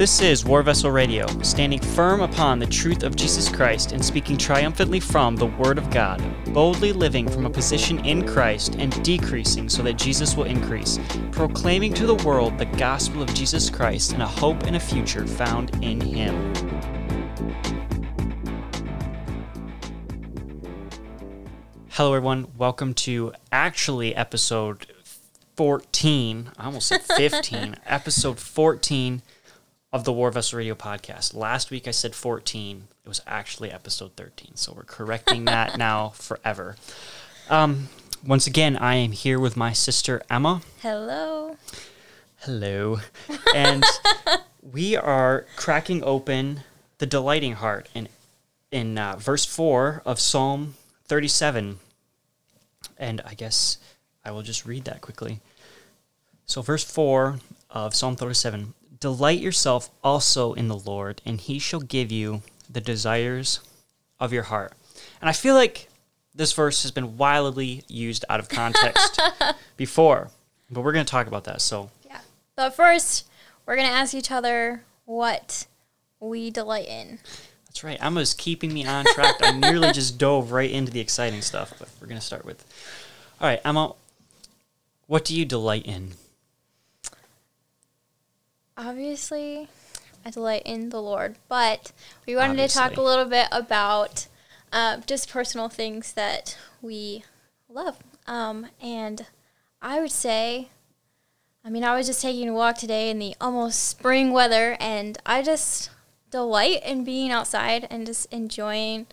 This is War Vessel Radio, standing firm upon the truth of Jesus Christ and speaking triumphantly from the Word of God, boldly living from a position in Christ and decreasing so that Jesus will increase, proclaiming to the world the gospel of Jesus Christ and a hope and a future found in Him. Hello, everyone. Welcome to actually episode 14. I almost said 15. episode 14 of the War Vessel Radio podcast. Last week I said 14. It was actually episode 13. So we're correcting that now forever. Um, once again, I am here with my sister Emma. Hello. Hello. And we are cracking open the delighting heart in in uh, verse 4 of Psalm 37. And I guess I will just read that quickly. So verse 4 of Psalm 37 Delight yourself also in the Lord, and he shall give you the desires of your heart. And I feel like this verse has been wildly used out of context before, but we're going to talk about that. So, Yeah. But first, we're going to ask each other what we delight in. That's right. Emma's keeping me on track. I nearly just dove right into the exciting stuff, but we're going to start with. All right, Emma, what do you delight in? Obviously, I delight in the Lord, but we wanted to talk a little bit about uh, just personal things that we love. Um, and I would say, I mean, I was just taking a walk today in the almost spring weather, and I just delight in being outside and just enjoying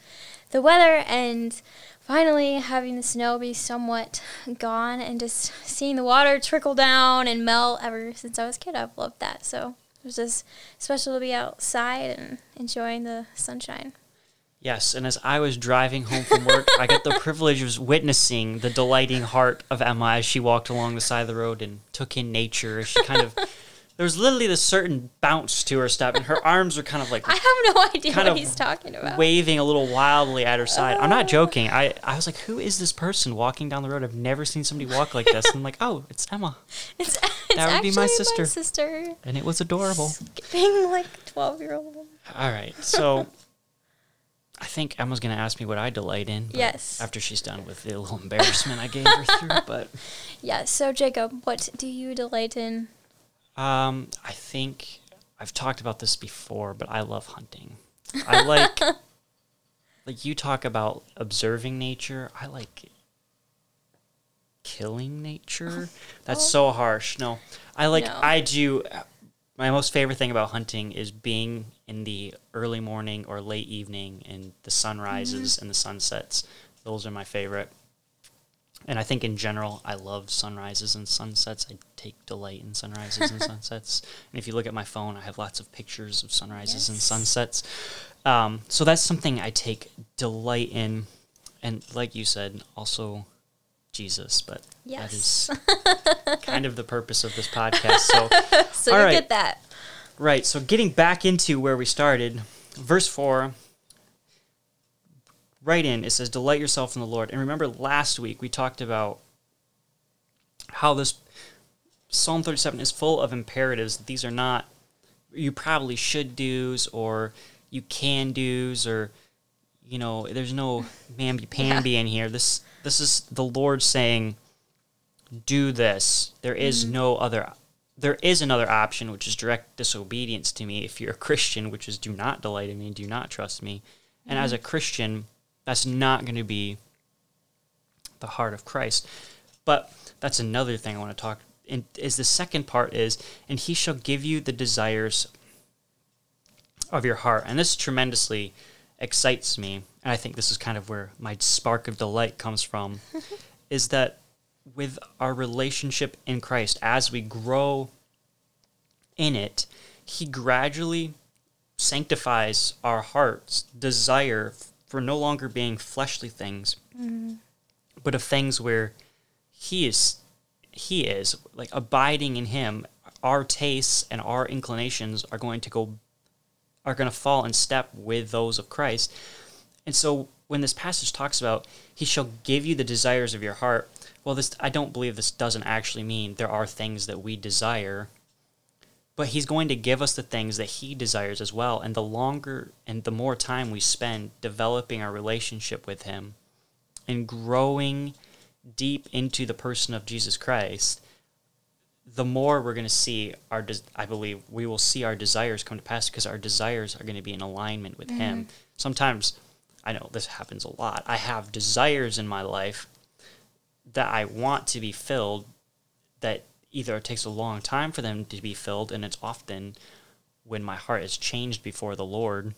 the weather and finally having the snow be somewhat gone and just seeing the water trickle down and melt ever since I was a kid. I've loved that. So it was just special to be outside and enjoying the sunshine. Yes, and as I was driving home from work, I got the privilege of witnessing the delighting heart of Emma as she walked along the side of the road and took in nature. She kind of, there was literally this certain bounce to her step, and her arms were kind of like I have no idea Kind what he's talking about. waving a little wildly at her side. I'm not oh. joking. I, I was like, who is this person walking down the road? I've never seen somebody walk like this. And I'm like, oh, it's Emma. It's, it's That would be my sister. My sister And it was adorable. being like 12 year old. All right, so I think Emma's going to ask me what I delight in. Yes. After she's done with the little embarrassment I gave her through, but Yeah, so Jacob, what do you delight in? Um, I think I've talked about this before, but I love hunting. I like, like you talk about observing nature. I like killing nature. That's so harsh. No, I like. No. I do. My most favorite thing about hunting is being in the early morning or late evening and the sun rises and the sun sets. Those are my favorite. And I think in general, I love sunrises and sunsets. I take delight in sunrises and sunsets. And if you look at my phone, I have lots of pictures of sunrises and sunsets. Um, so that's something I take delight in. And like you said, also Jesus. But that is kind of the purpose of this podcast. So So All you right. get that. Right. So getting back into where we started, verse 4, right in, it says, Delight yourself in the Lord. And remember, last week we talked about how this Psalm 37 is full of imperatives. These are not, you probably should do's or you can do's or, you know, there's no mamby pamby in here. This, this is the Lord saying, do this. There is mm-hmm. no other there is another option, which is direct disobedience to me if you're a Christian, which is do not delight in me, do not trust me. And as mm-hmm. a Christian, that's not going to be the heart of Christ. But that's another thing I want to talk. And is the second part is, and he shall give you the desires of your heart. And this tremendously excites me. And I think this is kind of where my spark of delight comes from, is that with our relationship in Christ, as we grow in it, He gradually sanctifies our heart's desire for no longer being fleshly things, mm-hmm. but of things where He is, He is like abiding in Him. Our tastes and our inclinations are going to go, are going to fall in step with those of Christ. And so when this passage talks about he shall give you the desires of your heart, well, this I don't believe this doesn't actually mean there are things that we desire, but he's going to give us the things that he desires as well. And the longer and the more time we spend developing our relationship with him and growing deep into the person of Jesus Christ, the more we're going to see our des- I believe we will see our desires come to pass because our desires are going to be in alignment with him. Mm-hmm. Sometimes I know this happens a lot. I have desires in my life that I want to be filled that either it takes a long time for them to be filled and it's often when my heart is changed before the Lord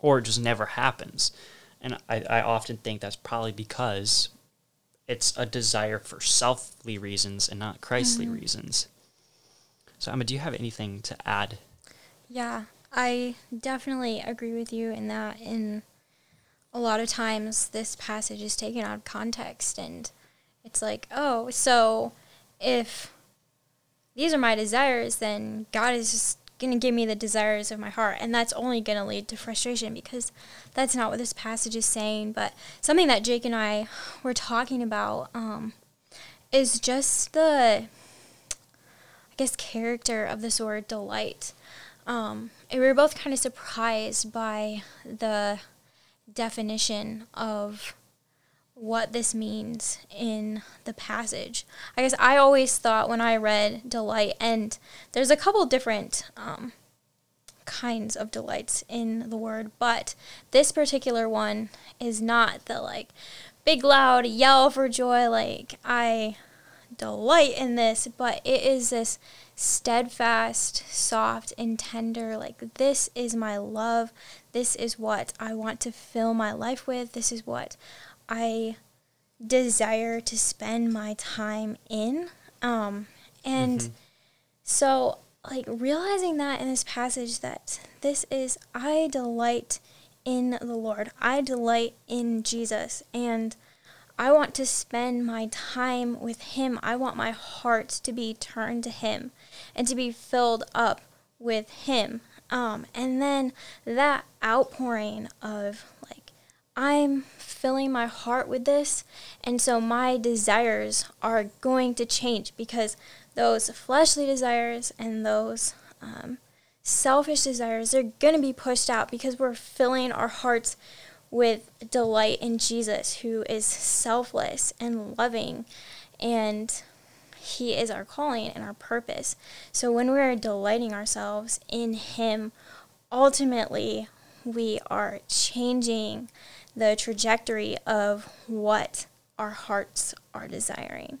or it just never happens. And I, I often think that's probably because it's a desire for selfly reasons and not Christly mm-hmm. reasons. So Emma, do you have anything to add? Yeah, I definitely agree with you in that. In a lot of times, this passage is taken out of context, and it's like, oh, so if these are my desires, then God is just going to give me the desires of my heart. And that's only going to lead to frustration because that's not what this passage is saying. But something that Jake and I were talking about um, is just the, I guess, character of this word delight. Um, and we were both kind of surprised by the definition of what this means in the passage. I guess I always thought when I read delight, and there's a couple different um, kinds of delights in the word, but this particular one is not the like big loud yell for joy, like I delight in this, but it is this steadfast, soft, and tender. Like, this is my love. This is what I want to fill my life with. This is what I desire to spend my time in. Um, and Mhm. so, like, realizing that in this passage, that this is, I delight in the Lord, I delight in Jesus, and I want to spend my time with Him. I want my heart to be turned to Him and to be filled up with Him. Um, and then that outpouring of like, I'm filling my heart with this, and so my desires are going to change because those fleshly desires and those um, selfish desires they're going to be pushed out because we're filling our hearts with delight in Jesus, who is selfless and loving, and He is our calling and our purpose. So when we're delighting ourselves in Him, ultimately we are changing the trajectory of what our hearts are desiring.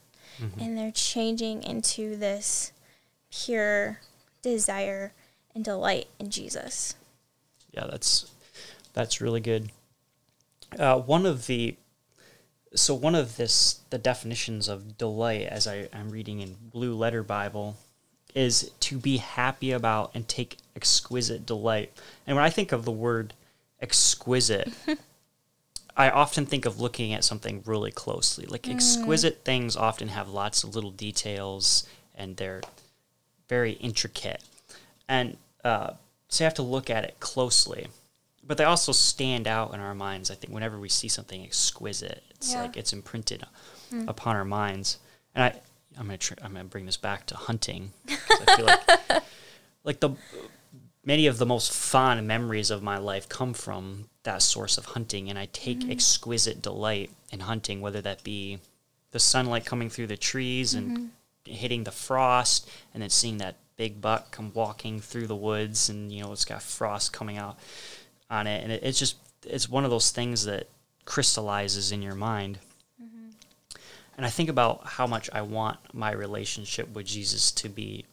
And they're changing into this pure desire and delight in Jesus. Yeah, that's that's really good. Uh, one of the so one of this the definitions of delight as I, I'm reading in Blue Letter Bible is to be happy about and take exquisite delight. And when I think of the word exquisite, I often think of looking at something really closely. Like exquisite things often have lots of little details and they're very intricate. And uh, so you have to look at it closely. But they also stand out in our minds. I think whenever we see something exquisite, it's Yeah. like it's imprinted upon our minds. And I, I'm gonna tr- I'm gonna bring this back to hunting. I feel like like the many of the most fond memories of my life come from that source of hunting and i take mm. exquisite delight in hunting whether that be the sunlight coming through the trees and mm-hmm. hitting the frost and then seeing that big buck come walking through the woods and you know it's got frost coming out on it. And it, it's just it's one of those things that crystallizes in your mind. Mm-hmm. And i think about how much i want my relationship with jesus to be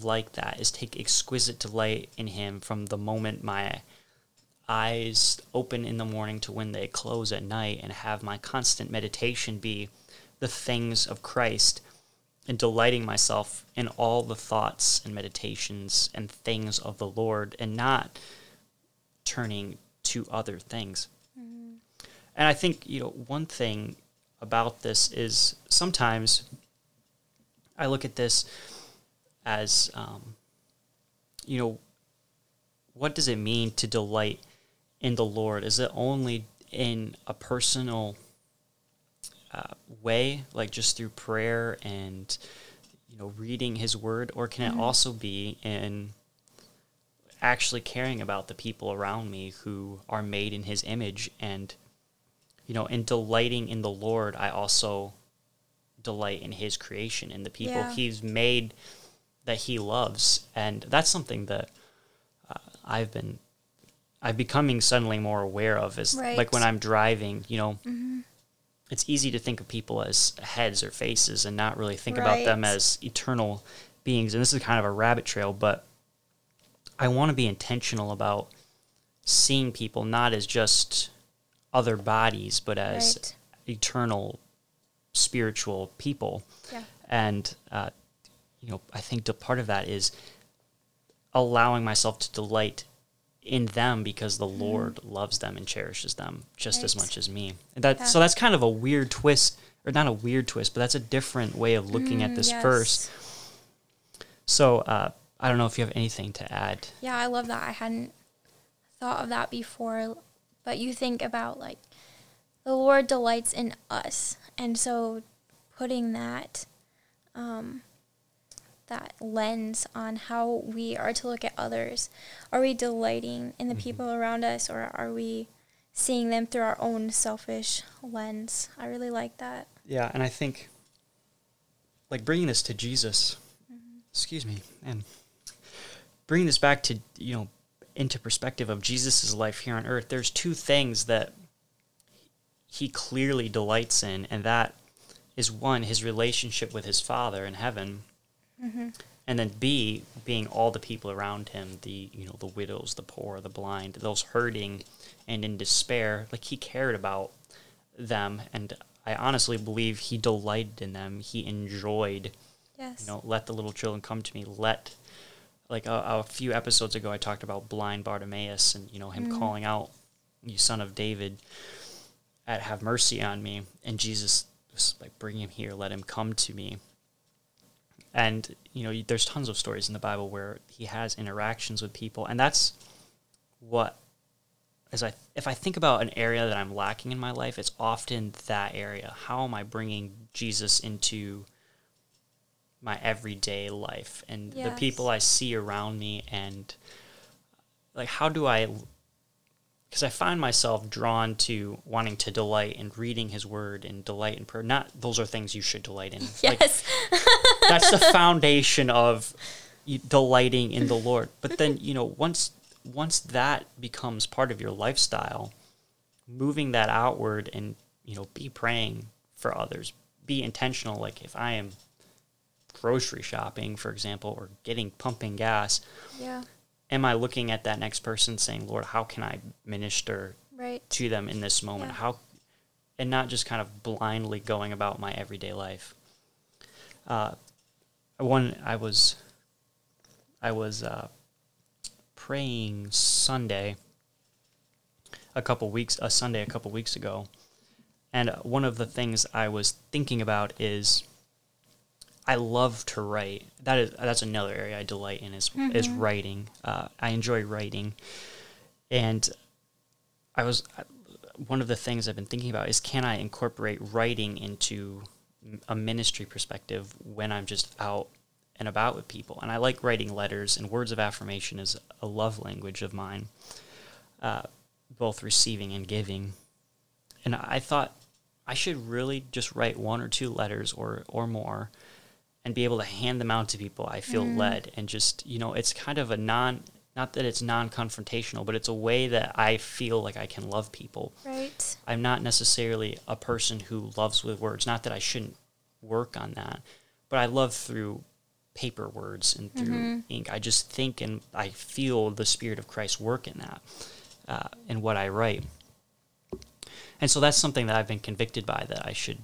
like that is take exquisite delight in him from the moment my eyes open in the morning to when they close at night and have my constant meditation be the things of Christ and delighting myself in all the thoughts and meditations and things of the Lord and not turning to other things. Mm-hmm. And I think, you know, one thing about this is sometimes I look at this as um, you know what does it mean to delight in the Lord? Is it only in a personal uh, way, like just through prayer and you know reading His Word, or can Mm-hmm. it also be in actually caring about the people around me who are made in His image and you know, in delighting in the Lord, I also delight in His creation and the people Yeah. He's made that He loves, and that's something that uh, I've been, I'm becoming suddenly more aware of. Is like when I'm driving, you know, Mm-hmm. it's easy to think of people as heads or faces and not really think about them as eternal beings. And this is kind of a rabbit trail, but I want to be intentional about seeing people not as just other bodies, but as Right. eternal spiritual people. Yeah. And, uh, you know, I think the part of that is allowing myself to delight in them because the Lord loves them and cherishes them just as Mm-hmm. Much as me. And that Yeah. so that's kind of a weird twist, or not a weird twist, but that's a different way of looking at Mm, this yes. verse. So uh, I don't know if you have anything to add. Yeah, I love that. I hadn't thought of that before, but you think about like the Lord delights in us, and so putting that um, that lens on how we are to look at others. Are we delighting in the mm-hmm. people around us, or are we seeing them through our own selfish lens? I really like that. Yeah, and I think like bringing this to Jesus. Mm-hmm. Excuse me, and bringing this back to you know into perspective of Jesus' life here on earth. There's two things that he clearly delights in, and that is one his relationship with his Father in heaven, Mm-hmm. and then B being all the people around him, the you know the widows, the poor, the blind, those hurting and in despair. Like he cared about them, and I honestly believe he delighted in them. He enjoyed, Yes. you know, let the little children come to me. Let, like a, a few episodes ago, I talked about blind Bartimaeus and you know him mm. calling out, "You son of David, at have mercy on me." And Jesus was like, "Bring him here. Let him come to me." And you know, there's tons of stories in the Bible where he has interactions with people, and that's what as I if I think about an area that I'm lacking in my life, it's often that area. How am I bringing Jesus into my everyday life? And the people I see around me and like how do I because I find myself drawn to wanting to delight in reading his word and delight in prayer. Not those are things you should delight in. Like, Yes. that's the foundation of delighting in the Lord. But then, you know, once once that becomes part of your lifestyle, moving that outward and, you know, be praying for others. Be intentional like if I am grocery shopping, for example, or getting pumping gas, yeah. Am I looking at that next person saying, "Lord, how can I minister Right. to them in this moment Yeah. how and not just kind of blindly going about my everyday life uh, one i was i was uh, praying sunday a couple weeks a sunday a couple weeks ago and one of the things i was thinking about is i love to write that is that's another area i delight in is is writing uh, i enjoy writing and I was one of the things I've been thinking about is can I incorporate writing into a ministry perspective when I'm just out and about with people? And I like writing letters, and words of affirmation is a love language of mine, uh, both receiving and giving. And I thought I should really just write one or two letters or or more and be able to hand them out to people I feel led and just you know it's kind of a non not that it's non-confrontational but it's a way that I feel like I can love people. Right. I'm not necessarily a person who loves with words not that I shouldn't work on that but I love through paper words and through ink. I just think and I feel the spirit of Christ work in that uh, in what I write. And so that's something that I've been convicted by that I should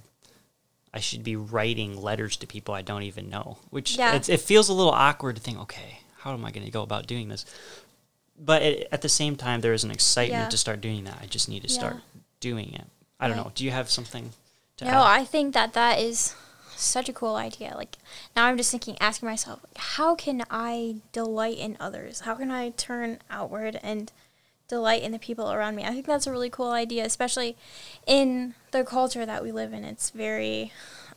I should be writing letters to people I don't even know, which Yeah. it's, it feels a little awkward to think, okay, how am I going to go about doing this? But it, at the same time, there is an excitement Yeah. to start doing that. I just need to Yeah. start doing it. I don't Right. know. Do you have something to No, add? I think that that is such a cool idea. Like now, I'm just thinking, asking myself, how can I delight in others? How can I turn outward and delight in the people around me. I think that's a really cool idea, especially in the culture that we live in. It's very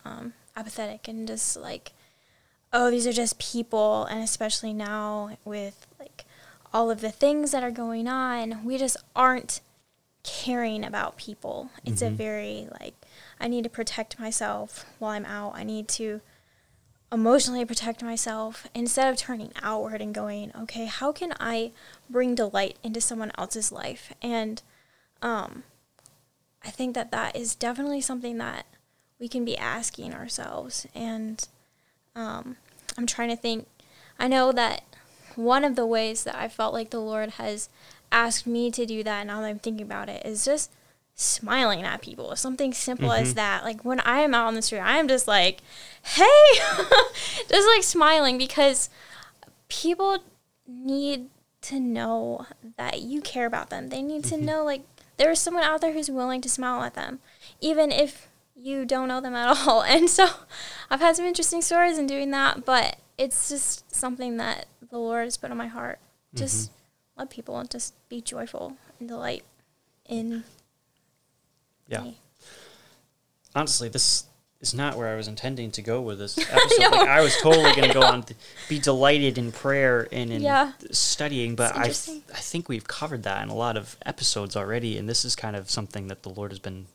um, apathetic and just like, oh, these are just people. And especially now with like all of the things that are going on, we just aren't caring about people. It's a very like, I need to protect myself while I'm out. I need to emotionally protect myself instead of turning outward and going, okay, how can I bring delight into someone else's life? And um, I think that that is definitely something that we can be asking ourselves. And um, I'm trying to think, I know that one of the ways that I felt like the Lord has asked me to do that and now that I'm thinking about it is just smiling at people. Something simple Mm-hmm. as that. Like when I am out on the street, I am just like, hey, just like smiling because people need to know that you care about them. They need Mm-hmm. to know like there's someone out there who's willing to smile at them, even if you don't know them at all. And so I've had some interesting stories in doing that, but it's just something that the Lord has put on my heart. Just Mm-hmm. love people and just be joyful and delight in Yeah. me. honestly, this is not where I was intending to go with this episode. like, I was totally going to go on to be delighted in prayer and in Yeah. studying, but I, interesting. I think we've covered that in a lot of episodes already, and this is kind of something that the Lord has been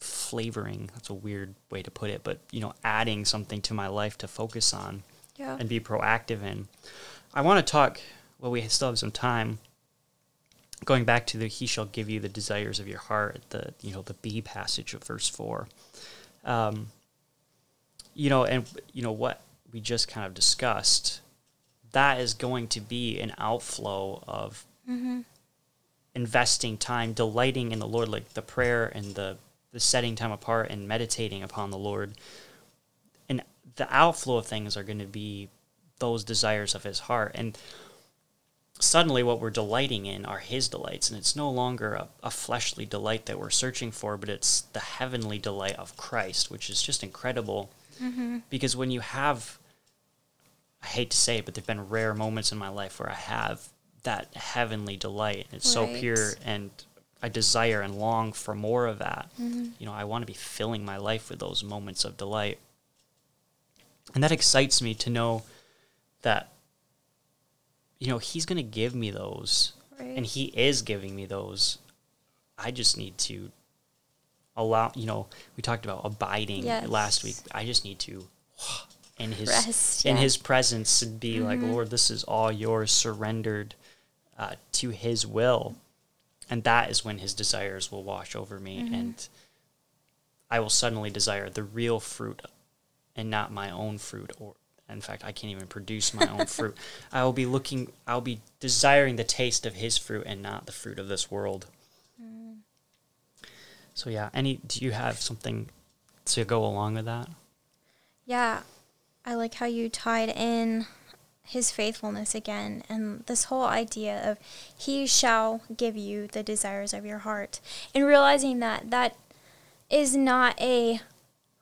flavoring. That's a weird way to put it, but you know, adding something to my life to focus on Yeah. and be proactive in. I want to talk. Well, we still have some time. Going back to the "He shall give you the desires of your heart," the you know the B passage of verse four. Um, you know, and you know what we just kind of discussed. That is going to be an outflow of investing time, delighting in the Lord, like the prayer and the the setting time apart and meditating upon the Lord and the outflow of things are going to be those desires of his heart and suddenly what we're delighting in are his delights and it's no longer a, a fleshly delight that we're searching for but it's the heavenly delight of christ which is just incredible. Mm-hmm. Because when you have i hate to say it but there have been rare moments in my life where i have that heavenly delight And it's so pure and i desire and long for more of that. Mm-hmm. You know i want to be filling my life with those moments of delight. And that excites me to know that, you know, he's going to give me those. Right. And he is giving me those. I just need to allow, you know, we talked about abiding Yes. last week. I just need to in his Rest, in yeah. his presence and be like, Lord, this is all yours, surrendered uh, to his will. And that is when his desires will wash over me and I will suddenly desire the real fruit and not my own fruit or in fact I can't even produce my own fruit. I will be looking I'll be desiring the taste of his fruit and not the fruit of this world. Mm. So yeah, any do you have something to go along with that? Yeah, I like how you tied in his faithfulness again and this whole idea of he shall give you the desires of your heart and realizing that that is not a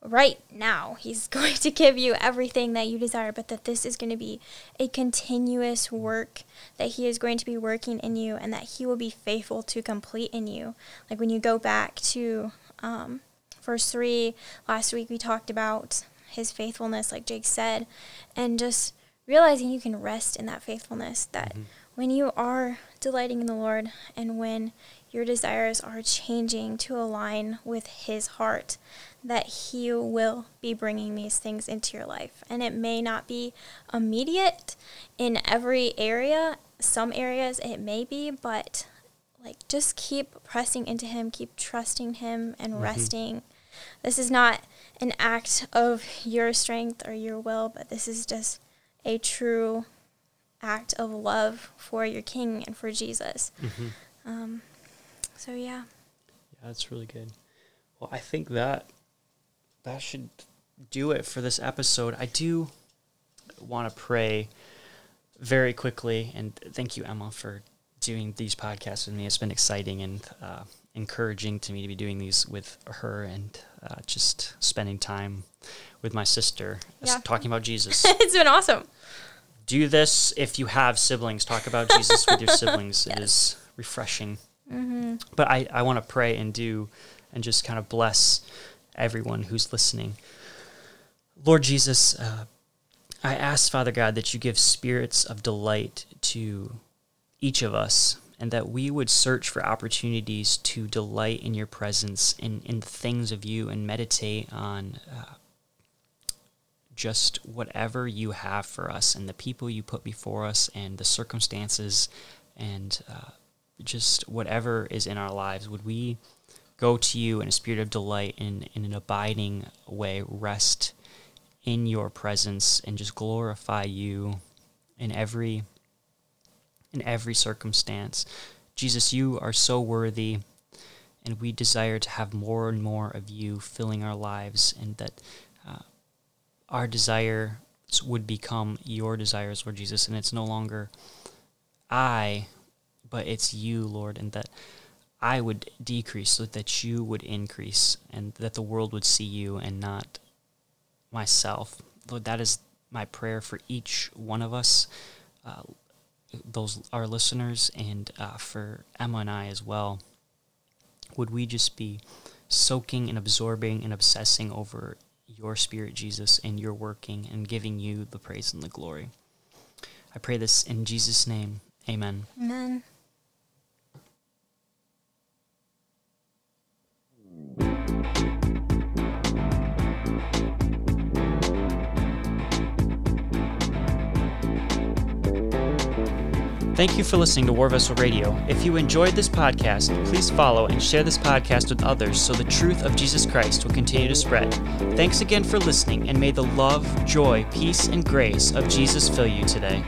right now he's going to give you everything that you desire but that this is going to be a continuous work that he is going to be working in you and that he will be faithful to complete in you. Like when you go back to um, verse 3 last week we talked about his faithfulness like jake said and just realizing you can rest in that faithfulness that when you are delighting in the lord and when your desires are changing to align with his heart that he will be bringing these things into your life. And it may not be immediate in every area some areas it may be but like just keep pressing into him keep trusting him and resting. This is not an act of your strength or your will but this is just a true act of love for your king and for jesus. Um, so yeah Yeah, that's really good. Well, I think that that should do it for this episode. I do want to pray very quickly, and thank you, Emma, for doing these podcasts with me. It's been exciting and uh, encouraging to me to be doing these with her and uh, just spending time with my sister, Yeah. talking about Jesus. it's been awesome do this if you have siblings. Talk about Jesus with your siblings. It is refreshing. But I, I want to pray and do and just kind of bless everyone who's listening. Lord Jesus, uh, I ask, Father God, that you give spirits of delight to each of us and that we would search for opportunities to delight in your presence, in, in the things of you, and meditate on uh, just whatever you have for us and the people you put before us and the circumstances and uh, just whatever is in our lives. Would we go to you in a spirit of delight in, in an abiding way, rest in your presence, and just glorify you in every in every circumstance. Jesus, you are so worthy, and we desire to have more and more of you filling our lives, and that uh, our desire would become your desires, Lord Jesus, and it's no longer I, but it's you, Lord, and that I would decrease so that you would increase, and that the world would see you and not myself. Lord, that is my prayer for each one of us. Uh, those our listeners and uh, for Emma and I as well. Would we just be soaking and absorbing and obsessing over your spirit, Jesus, and your working and giving you the praise and the glory? I pray this in Jesus' name. Amen. Amen. Thank you for listening to War Vessel Radio. If you enjoyed this podcast, please follow and share this podcast with others so the truth of Jesus Christ will continue to spread. Thanks again for listening, and may the love, joy, peace, and grace of Jesus fill you today.